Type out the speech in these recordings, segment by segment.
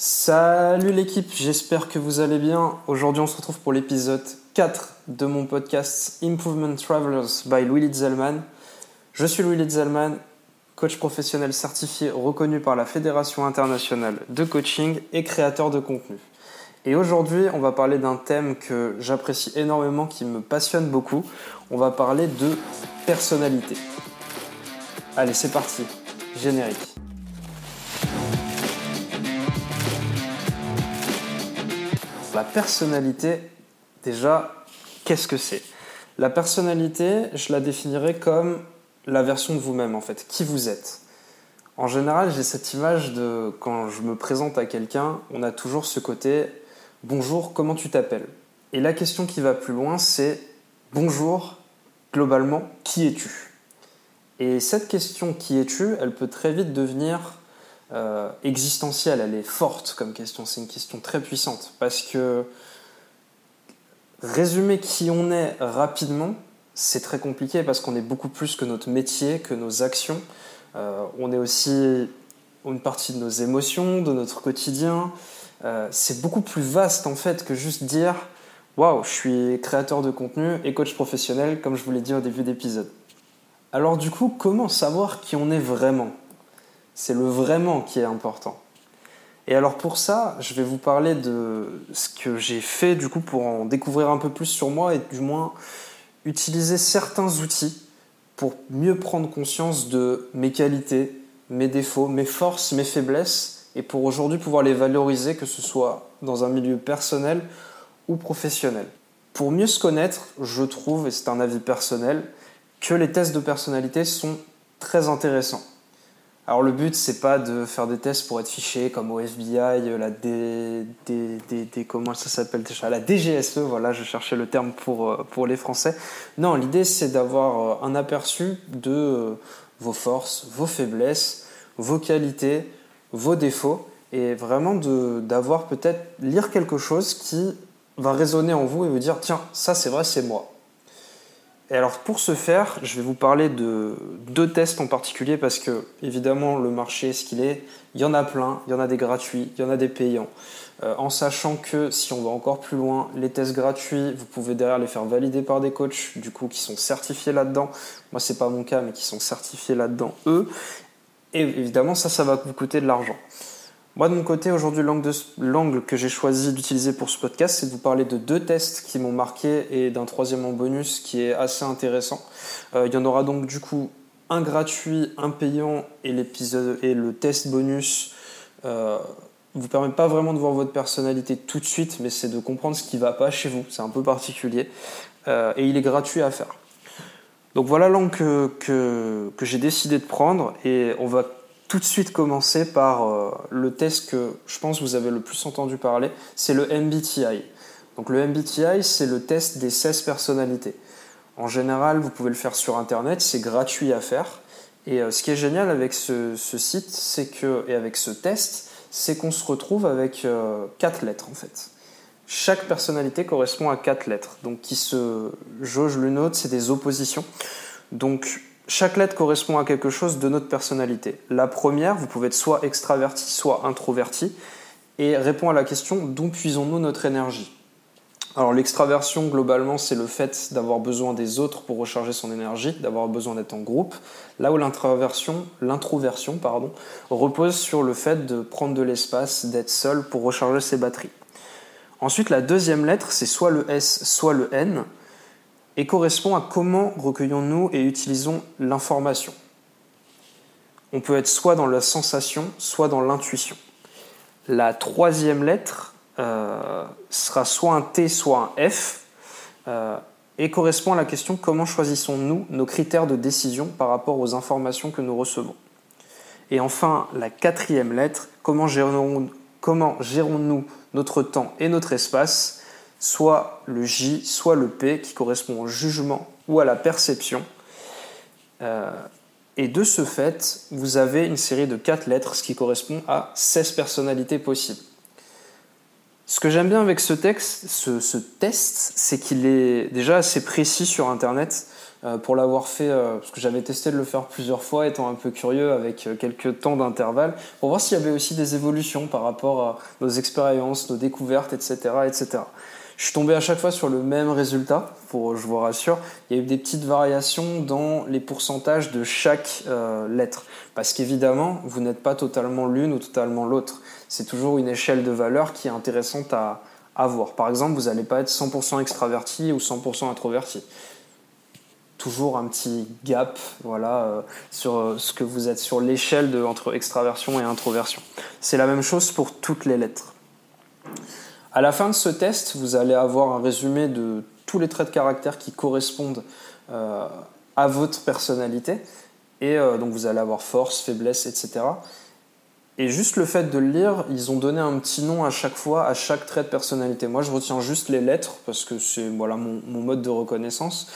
Salut l'équipe, j'espère que vous allez bien. Aujourd'hui on se retrouve pour l'épisode 4 de mon podcast Improvement Travelers by Louis Litzelman. Je suis Louis Litzelman, coach professionnel certifié reconnu par la Fédération internationale de coaching et créateur de contenu. Et aujourd'hui on va parler d'un thème que j'apprécie énormément, qui me passionne beaucoup. On va parler de personnalité. Allez c'est parti, générique. La personnalité, déjà, qu'est-ce que c'est? La personnalité, je la définirais comme la version de vous-même, en fait, qui vous êtes. En général, j'ai cette image de quand je me présente à quelqu'un, on a toujours ce côté bonjour, comment tu t'appelles? Et la question qui va plus loin, c'est bonjour, globalement, qui es-tu? Et cette question qui es-tu, elle peut très vite devenir euh, existentielle, elle est forte comme question, c'est une question très puissante, parce que résumer qui on est rapidement, c'est très compliqué parce qu'on est beaucoup plus que notre métier, que nos actions. Euh, on est aussi une partie de nos émotions, de notre quotidien. Euh, c'est beaucoup plus vaste en fait que juste dire Waouh, je suis créateur de contenu et coach professionnel, comme je vous l'ai dit au début d'épisode. Alors, du coup, comment savoir qui on est vraiment? C'est le vraiment qui est important. Et alors pour ça, je vais vous parler de ce que j'ai fait du coup pour en découvrir un peu plus sur moi et du moins utiliser certains outils pour mieux prendre conscience de mes qualités, mes défauts, mes forces, mes faiblesses et pour aujourd'hui pouvoir les valoriser que ce soit dans un milieu personnel ou professionnel. Pour mieux se connaître, je trouve, et c'est un avis personnel, que les tests de personnalité sont très intéressants. Alors le but c'est pas de faire des tests pour être fiché comme au FBI, la D, comment ça s'appelle déjà, la DGSE, voilà, je cherchais le terme pour, euh, pour les Français. Non, l'idée c'est d'avoir euh, un aperçu de euh, vos forces, vos faiblesses, vos qualités, vos défauts et vraiment d'avoir peut-être lire quelque chose qui va résonner en vous et vous dire tiens ça c'est vrai c'est moi et alors pour ce faire, je vais vous parler de deux tests en particulier parce que évidemment le marché est ce qu'il est. Il y en a plein, il y en a des gratuits, il y en a des payants. Euh, en sachant que si on va encore plus loin, les tests gratuits, vous pouvez derrière les faire valider par des coachs du coup qui sont certifiés là-dedans. Moi c'est pas mon cas mais qui sont certifiés là-dedans eux. Et évidemment ça ça va vous coûter de l'argent. Moi, de mon côté, aujourd'hui, l'angle que j'ai choisi d'utiliser pour ce podcast, c'est de vous parler de deux tests qui m'ont marqué et d'un troisième en bonus qui est assez intéressant. Euh, il y en aura donc du coup un gratuit, un payant et l'épisode et le test bonus. Euh, vous permet pas vraiment de voir votre personnalité tout de suite, mais c'est de comprendre ce qui va pas chez vous. C'est un peu particulier euh, et il est gratuit à faire. Donc voilà l'angle que, que, que j'ai décidé de prendre et on va tout de suite commencer par euh, le test que je pense vous avez le plus entendu parler, c'est le MBTI. Donc le MBTI, c'est le test des 16 personnalités. En général, vous pouvez le faire sur Internet, c'est gratuit à faire. Et euh, ce qui est génial avec ce, site, c'est que, et avec ce test, c'est qu'on se retrouve avec euh, quatre lettres en fait. Chaque personnalité correspond à quatre lettres, donc qui se jauge l'une autre, c'est des oppositions. Donc chaque lettre correspond à quelque chose de notre personnalité. La première, vous pouvez être soit extraverti, soit introverti, et répond à la question d'où puisons-nous notre énergie? Alors l'extraversion, globalement, c'est le fait d'avoir besoin des autres pour recharger son énergie, d'avoir besoin d'être en groupe. Là où l'introversion, repose sur le fait de prendre de l'espace, d'être seul pour recharger ses batteries. Ensuite, la deuxième lettre, c'est soit le S, soit le N et correspond à comment recueillons-nous et utilisons l'information. On peut être soit dans la sensation, soit dans l'intuition. La troisième lettre euh, sera soit un T, soit un F, euh, et correspond à la question comment choisissons-nous nos critères de décision par rapport aux informations que nous recevons? Et enfin, la quatrième lettre, comment gérons-nous notre temps et notre espace? Soit le J, soit le P, qui correspond au jugement ou à la perception. Euh, et de ce fait, vous avez une série de 4 lettres, ce qui correspond à 16 personnalités possibles. Ce que j'aime bien avec ce texte, ce, test, c'est qu'il est déjà assez précis sur Internet. Euh, pour l'avoir fait, euh, parce que j'avais testé de le faire plusieurs fois, étant un peu curieux avec quelques temps d'intervalle, pour voir s'il y avait aussi des évolutions par rapport à nos expériences, nos découvertes, etc., etc. Je suis tombé à chaque fois sur le même résultat, je vous rassure. Il y a eu des petites variations dans les pourcentages de chaque lettre, parce qu'évidemment, vous n'êtes pas totalement l'une ou totalement l'autre. C'est toujours une échelle de valeur qui est intéressante à, à voir. Par exemple, vous n'allez pas être 100% extraverti ou 100% introverti toujours un petit gap voilà, euh, sur euh, ce que vous êtes sur l'échelle entre extraversion et introversion. C'est la même chose pour toutes les lettres. À la fin de ce test, vous allez avoir un résumé de tous les traits de caractère qui correspondent euh, à votre personnalité. Et donc vous allez avoir force, faiblesse, etc. Et juste le fait de le lire, ils ont donné un petit nom à chaque fois, à chaque trait de personnalité. Moi, je retiens juste les lettres parce que c'est voilà, mon, mode de reconnaissance.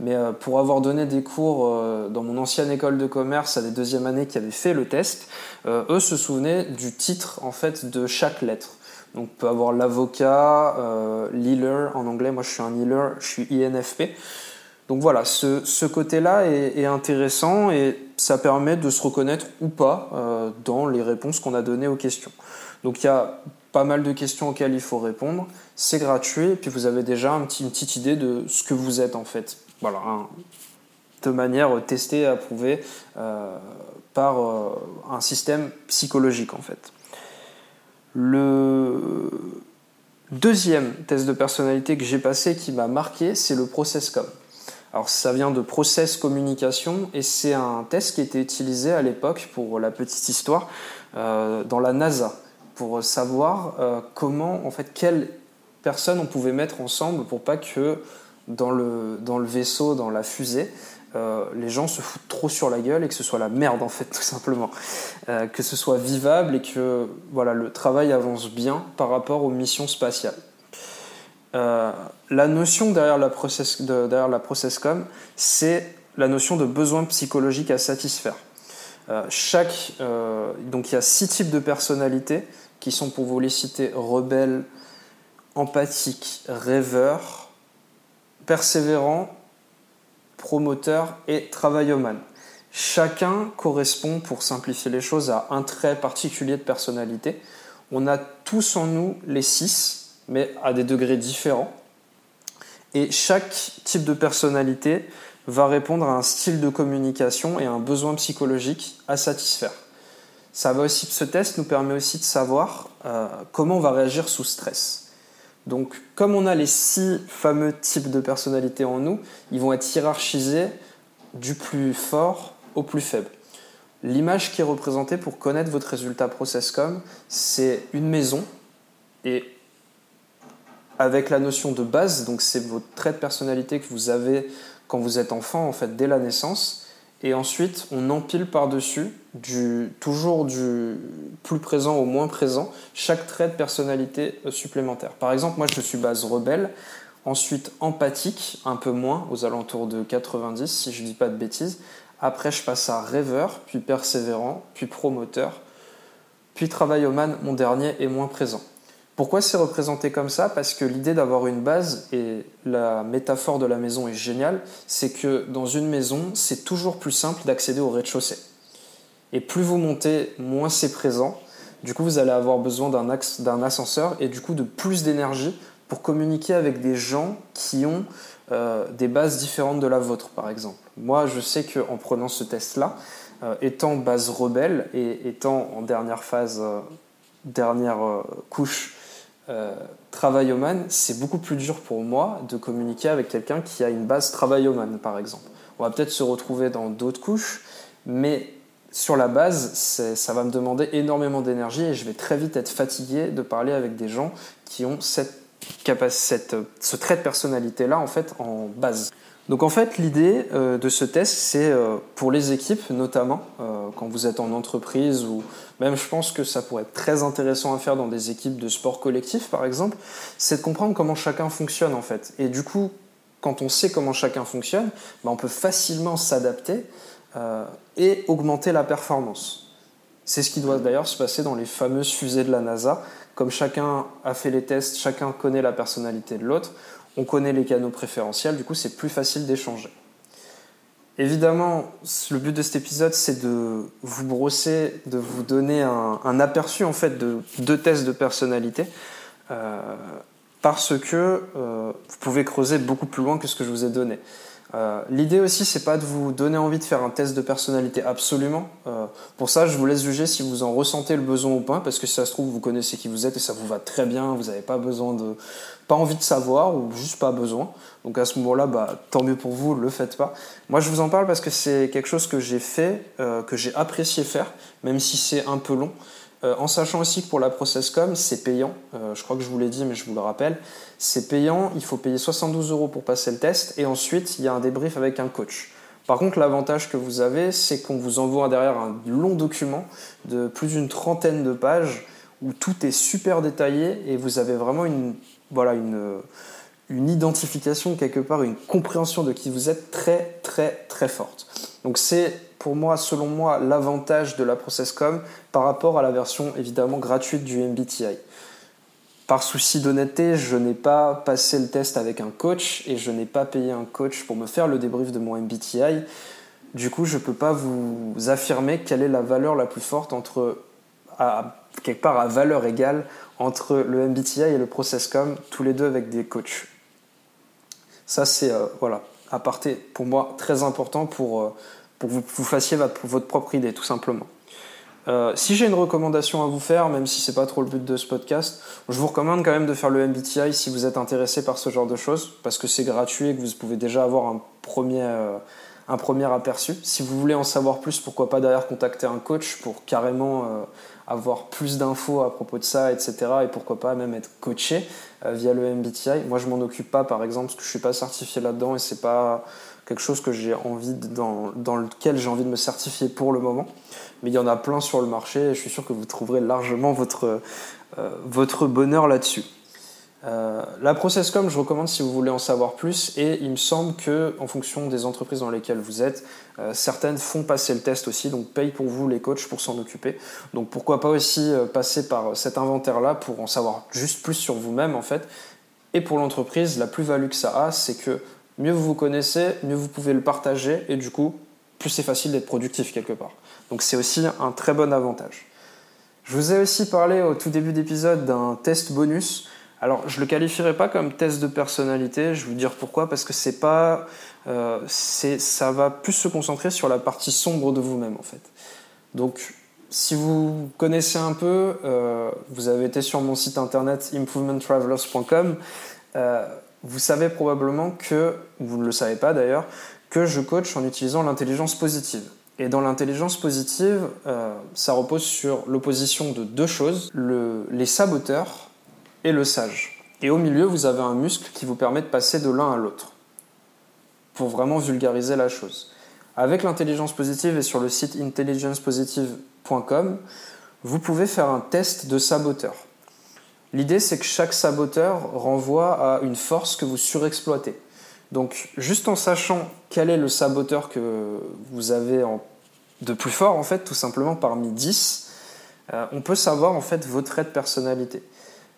Mais euh, pour avoir donné des cours euh, dans mon ancienne école de commerce à des deuxième années qui avaient fait le test, euh, eux se souvenaient du titre en fait de chaque lettre. Donc on peut avoir l'avocat, l'healer en anglais, moi je suis un healer, je suis INFP. Donc voilà, ce, côté-là est, intéressant et ça permet de se reconnaître ou pas dans les réponses qu'on a données aux questions. Donc il y a pas mal de questions auxquelles il faut répondre, c'est gratuit et puis vous avez déjà une petite idée de ce que vous êtes en fait voilà, de manière testée et approuvée euh, par euh, un système psychologique en fait. Le deuxième test de personnalité que j'ai passé qui m'a marqué, c'est le ProcessCom. Alors ça vient de Process Communication et c'est un test qui était utilisé à l'époque pour la petite histoire euh, dans la NASA pour savoir comment en fait quelles personnes on pouvait mettre ensemble pour pas que dans le vaisseau, dans la fusée, euh, les gens se foutent trop sur la gueule et que ce soit la merde en fait tout simplement. Euh, que ce soit vivable et que voilà, le travail avance bien par rapport aux missions spatiales. Euh, la notion derrière la, process, de, derrière la processcom, c'est la notion de besoin psychologique à satisfaire. chaque, donc il y a six types de personnalités qui sont pour vous les citer rebelles, empathiques, rêveurs, persévérant, promoteur et travailloman. Chacun correspond, pour simplifier les choses, à un trait particulier de personnalité. On a tous en nous les six, mais à des degrés différents. Et chaque type de personnalité va répondre à un style de communication et à un besoin psychologique à satisfaire. Ça va aussi, ce test nous permet aussi de savoir euh, comment on va réagir sous stress. Donc, comme on a les six fameux types de personnalités en nous, ils vont être hiérarchisés du plus fort au plus faible. L'image qui est représentée pour connaître votre résultat ProcessCom, c'est une maison et avec la notion de base, donc c'est votre trait de personnalité que vous avez quand vous êtes enfant, en fait, dès la naissance, et ensuite on empile par-dessus, du, toujours du plus présent au moins présent, chaque trait de personnalité euh, supplémentaire. Par exemple, moi je suis base rebelle, ensuite empathique, un peu moins, aux alentours de 90 si je ne dis pas de bêtises. Après je passe à rêveur, puis persévérant, puis promoteur, puis travailloman, mon dernier, est moins présent. Pourquoi c'est représenté comme ça? Parce que l'idée d'avoir une base, et la métaphore de la maison est géniale, c'est que dans une maison, c'est toujours plus simple d'accéder au rez-de-chaussée. Et plus vous montez, moins c'est présent. Du coup, vous allez avoir besoin d'un ascenseur et du coup de plus d'énergie pour communiquer avec des gens qui ont euh, des bases différentes de la vôtre, par exemple. Moi, je sais qu'en prenant ce test-là, euh, étant base rebelle et étant en dernière phase, euh, dernière couche travailloman, c'est beaucoup plus dur pour moi de communiquer avec quelqu'un qui a une base travailloman, par exemple. On va peut-être se retrouver dans d'autres couches, mais sur la base, ça va me demander énormément d'énergie et je vais très vite être fatigué de parler avec des gens qui ont cette, cette ce trait de personnalité-là en fait en base. Donc en fait, l'idée euh, de ce test, c'est euh, pour les équipes notamment, euh, quand vous êtes en entreprise ou même je pense que ça pourrait être très intéressant à faire dans des équipes de sport collectif par exemple, c'est de comprendre comment chacun fonctionne en fait. Et du coup, quand on sait comment chacun fonctionne, bah, on peut facilement s'adapter et augmenter la performance. C'est ce qui doit d'ailleurs se passer dans les fameuses fusées de la NASA. Comme chacun a fait les tests, chacun connaît la personnalité de l'autre, on connaît les canaux préférentiels, du coup c'est plus facile d'échanger. Évidemment, le but de cet épisode, c'est de vous brosser, de vous donner un, aperçu en fait de deux tests de personnalité, euh, parce que euh, vous pouvez creuser beaucoup plus loin que ce que je vous ai donné. Euh, l'idée aussi, c'est pas de vous donner envie de faire un test de personnalité absolument. Euh, pour ça, je vous laisse juger si vous en ressentez le besoin ou pas, parce que si ça se trouve, vous connaissez qui vous êtes et ça vous va très bien. Vous n'avez pas besoin de, pas envie de savoir ou juste pas besoin. Donc à ce moment-là, bah, tant mieux pour vous, le faites pas. Moi, je vous en parle parce que c'est quelque chose que j'ai fait, euh, que j'ai apprécié faire, même si c'est un peu long. Euh, en sachant aussi que pour la ProcessCom, c'est payant. Euh, je crois que je vous l'ai dit, mais je vous le rappelle. C'est payant, il faut payer 72 euros pour passer le test, et ensuite, il y a un débrief avec un coach. Par contre, l'avantage que vous avez, c'est qu'on vous envoie derrière un long document de plus d'une trentaine de pages où tout est super détaillé et vous avez vraiment une, voilà, une, une identification quelque part, une compréhension de qui vous êtes très très très forte. Donc c'est pour moi, selon moi, l'avantage de la ProcessCom par rapport à la version évidemment gratuite du MBTI. Par souci d'honnêteté, je n'ai pas passé le test avec un coach et je n'ai pas payé un coach pour me faire le débrief de mon MBTI. Du coup, je ne peux pas vous affirmer quelle est la valeur la plus forte entre, quelque part à valeur égale, entre le MBTI et le ProcessCom, tous les deux avec des coachs. Ça, c'est, euh, voilà, à partir pour moi très important pour, euh, pour que vous, fassiez votre, propre idée, tout simplement. Euh, si j'ai une recommandation à vous faire, même si c'est pas trop le but de ce podcast, je vous recommande quand même de faire le MBTI si vous êtes intéressé par ce genre de choses, parce que c'est gratuit et que vous pouvez déjà avoir un premier, euh, un premier aperçu. Si vous voulez en savoir plus, pourquoi pas derrière contacter un coach pour carrément euh, avoir plus d'infos à propos de ça, etc. Et pourquoi pas même être coaché via le MBTI. Moi, je m'en occupe pas, par exemple, parce que je suis pas certifié là-dedans et c'est pas quelque chose dans, lequel j'ai envie de me certifier pour le moment. Mais il y en a plein sur le marché et je suis sûr que vous trouverez largement votre, euh, votre bonheur là-dessus. Euh, la ProcessCom, je recommande si vous voulez en savoir plus et il me semble que en fonction des entreprises dans lesquelles vous êtes, euh, certaines font passer le test aussi, donc payent pour vous les coachs pour s'en occuper. Donc pourquoi pas aussi passer par cet inventaire-là pour en savoir juste plus sur vous-même en fait. Et pour l'entreprise, la plus-value que ça a, c'est que mieux vous vous connaissez, mieux vous pouvez le partager et du coup, plus c'est facile d'être productif quelque part. Donc c'est aussi un très bon avantage. Je vous ai aussi parlé au tout début d'épisode d'un test bonus. Alors je le qualifierai pas comme test de personnalité, je vais vous dire pourquoi, parce que c'est pas, euh, ça va plus se concentrer sur la partie sombre de vous-même en fait. Donc si vous connaissez un peu, euh, vous avez été sur mon site internet improvementtravelers.com. Euh, vous savez probablement que, vous ne le savez pas d'ailleurs, que je coach en utilisant l'intelligence positive. Et dans l'intelligence positive, euh, ça repose sur l'opposition de deux choses, les saboteurs et le sage. Et au milieu, vous avez un muscle qui vous permet de passer de l'un à l'autre, pour vraiment vulgariser la chose. Avec l'intelligence positive et sur le site intelligencepositive.com, vous pouvez faire un test de saboteur. L'idée, c'est que chaque saboteur renvoie à une force que vous surexploitez. Donc, juste en sachant quel est le saboteur que vous avez de plus fort, en fait, tout simplement parmi 10, euh, on peut savoir en fait votre trait de personnalité.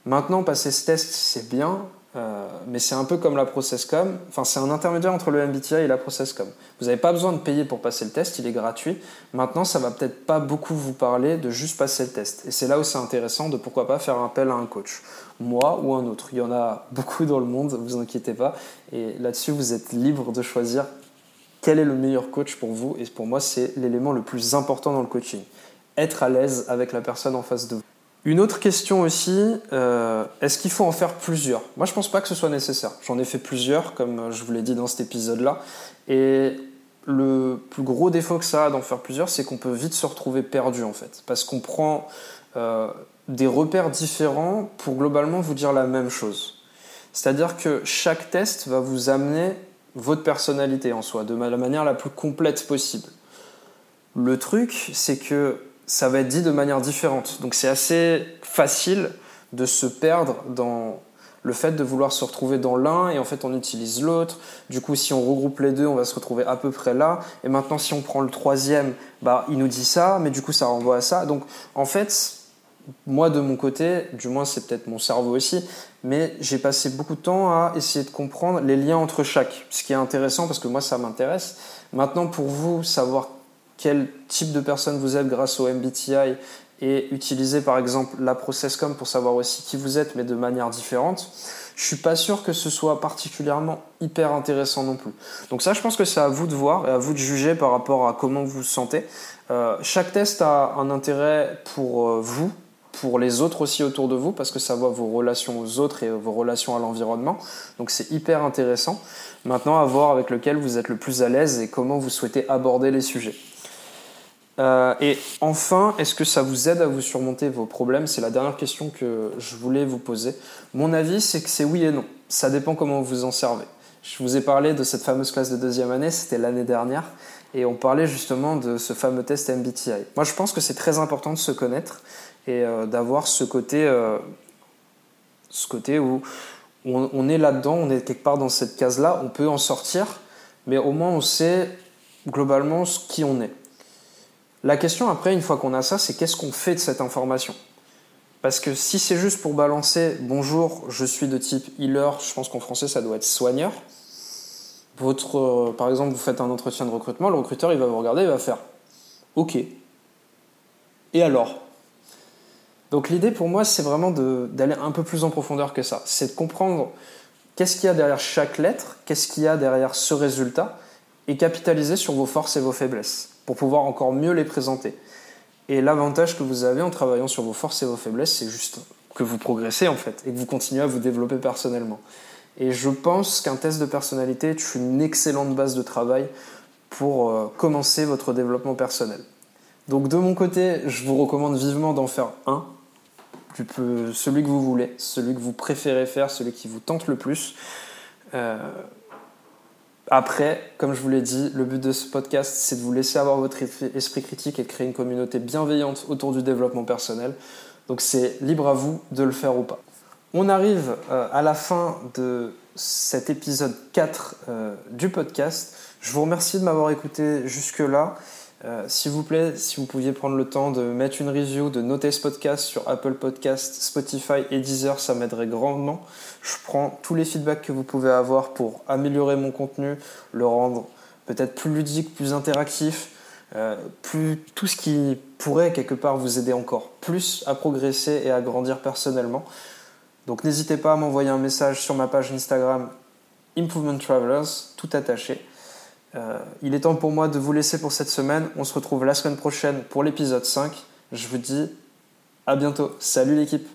Maintenant, passer ce test, c'est bien, euh, mais c'est un peu comme la ProcessCom. Enfin, c'est un intermédiaire entre le MBTI et la ProcessCom. Vous n'avez pas besoin de payer pour passer le test, il est gratuit. Maintenant, ça va peut-être pas beaucoup vous parler de juste passer le test. Et c'est là où c'est intéressant de pourquoi pas faire appel à un coach. Moi ou un autre. Il y en a beaucoup dans le monde, vous inquiétez pas. Et là-dessus, vous êtes libre de choisir quel est le meilleur coach pour vous. Et pour moi, c'est l'élément le plus important dans le coaching. Être à l'aise avec la personne en face de vous. Une autre question aussi, euh, est-ce qu'il faut en faire plusieurs? Moi, je pense pas que ce soit nécessaire. J'en ai fait plusieurs, comme je vous l'ai dit dans cet épisode-là. Et le plus gros défaut que ça a d'en faire plusieurs, c'est qu'on peut vite se retrouver perdu, en fait. Parce qu'on prend euh, des repères différents pour globalement vous dire la même chose. C'est-à-dire que chaque test va vous amener votre personnalité en soi, de la manière la plus complète possible. Le truc, c'est que ça va être dit de manière différente. Donc c'est assez facile de se perdre dans Le fait de vouloir se retrouver dans l'un et en fait on utilise l'autre. Du coup, si on regroupe les deux, on va se retrouver à peu près là. Et maintenant, si on prend le troisième, bah, il nous dit ça, mais du coup, ça renvoie à ça. Donc, en fait, moi de mon côté, du moins c'est peut-être mon cerveau aussi, mais j'ai passé beaucoup de temps à essayer de comprendre les liens entre chaque, ce qui est intéressant parce que moi ça m'intéresse. Maintenant pour vous, savoir quel type de personne vous êtes grâce au MBTI et utiliser par exemple la ProcessCom pour savoir aussi qui vous êtes mais de manière différente, je suis pas sûr que ce soit particulièrement hyper intéressant non plus. Donc ça je pense que c'est à vous de voir et à vous de juger par rapport à comment vous vous sentez. Euh, chaque test a un intérêt pour euh, vous, pour les autres aussi autour de vous, parce que ça voit vos relations aux autres et vos relations à l'environnement. Donc c'est hyper intéressant. Maintenant, à voir avec lequel vous êtes le plus à l'aise et comment vous souhaitez aborder les sujets. Euh, et enfin, est-ce que ça vous aide à vous surmonter vos problèmes? C'est la dernière question que je voulais vous poser. Mon avis, c'est que c'est oui et non. Ça dépend comment vous en servez. Je vous ai parlé de cette fameuse classe de deuxième année, c'était l'année dernière, et on parlait justement de ce fameux test MBTI. Moi, je pense que c'est très important de se connaître et euh, d'avoir ce côté, euh, ce côté où on, est là-dedans, on est quelque part dans cette case-là, on peut en sortir, mais au moins on sait globalement qui on est. La question après, une fois qu'on a ça, c'est qu'est-ce qu'on fait de cette information? Parce que si c'est juste pour balancer bonjour, je suis de type healer, je pense qu'en français ça doit être soigneur. Votre, euh, par exemple, vous faites un entretien de recrutement, le recruteur il va vous regarder, il va faire OK. Et alors? Donc l'idée pour moi, c'est vraiment d'aller un peu plus en profondeur que ça. C'est de comprendre qu'est-ce qu'il y a derrière chaque lettre, qu'est-ce qu'il y a derrière ce résultat, et capitaliser sur vos forces et vos faiblesses pour pouvoir encore mieux les présenter. Et l'avantage que vous avez en travaillant sur vos forces et vos faiblesses, c'est juste que vous progressez en fait et que vous continuez à vous développer personnellement. Et je pense qu'un test de personnalité est une excellente base de travail pour euh, commencer votre développement personnel. Donc de mon côté, je vous recommande vivement d'en faire un tu peux, celui que vous voulez, celui que vous préférez faire, celui qui vous tente le plus. Euh, après, comme je vous l'ai dit, le but de ce podcast, c'est de vous laisser avoir votre esprit critique et de créer une communauté bienveillante autour du développement personnel. Donc c'est libre à vous de le faire ou pas. On arrive euh, à la fin de cet épisode 4 euh, du podcast. Je vous remercie de m'avoir écouté jusque-là. Euh, s'il vous plaît, si vous pouviez prendre le temps de mettre une review, de noter ce podcast sur Apple Podcast, Spotify et Deezer, ça m'aiderait grandement. Je prends tous les feedbacks que vous pouvez avoir pour améliorer mon contenu, le rendre peut-être plus ludique, plus interactif, euh, plus tout ce qui pourrait quelque part vous aider encore plus à progresser et à grandir personnellement. Donc n'hésitez pas à m'envoyer un message sur ma page Instagram Improvement Travelers, tout attaché. Euh, il est temps pour moi de vous laisser pour cette semaine. On se retrouve la semaine prochaine pour l'épisode 5. Je vous dis à bientôt. Salut l'équipe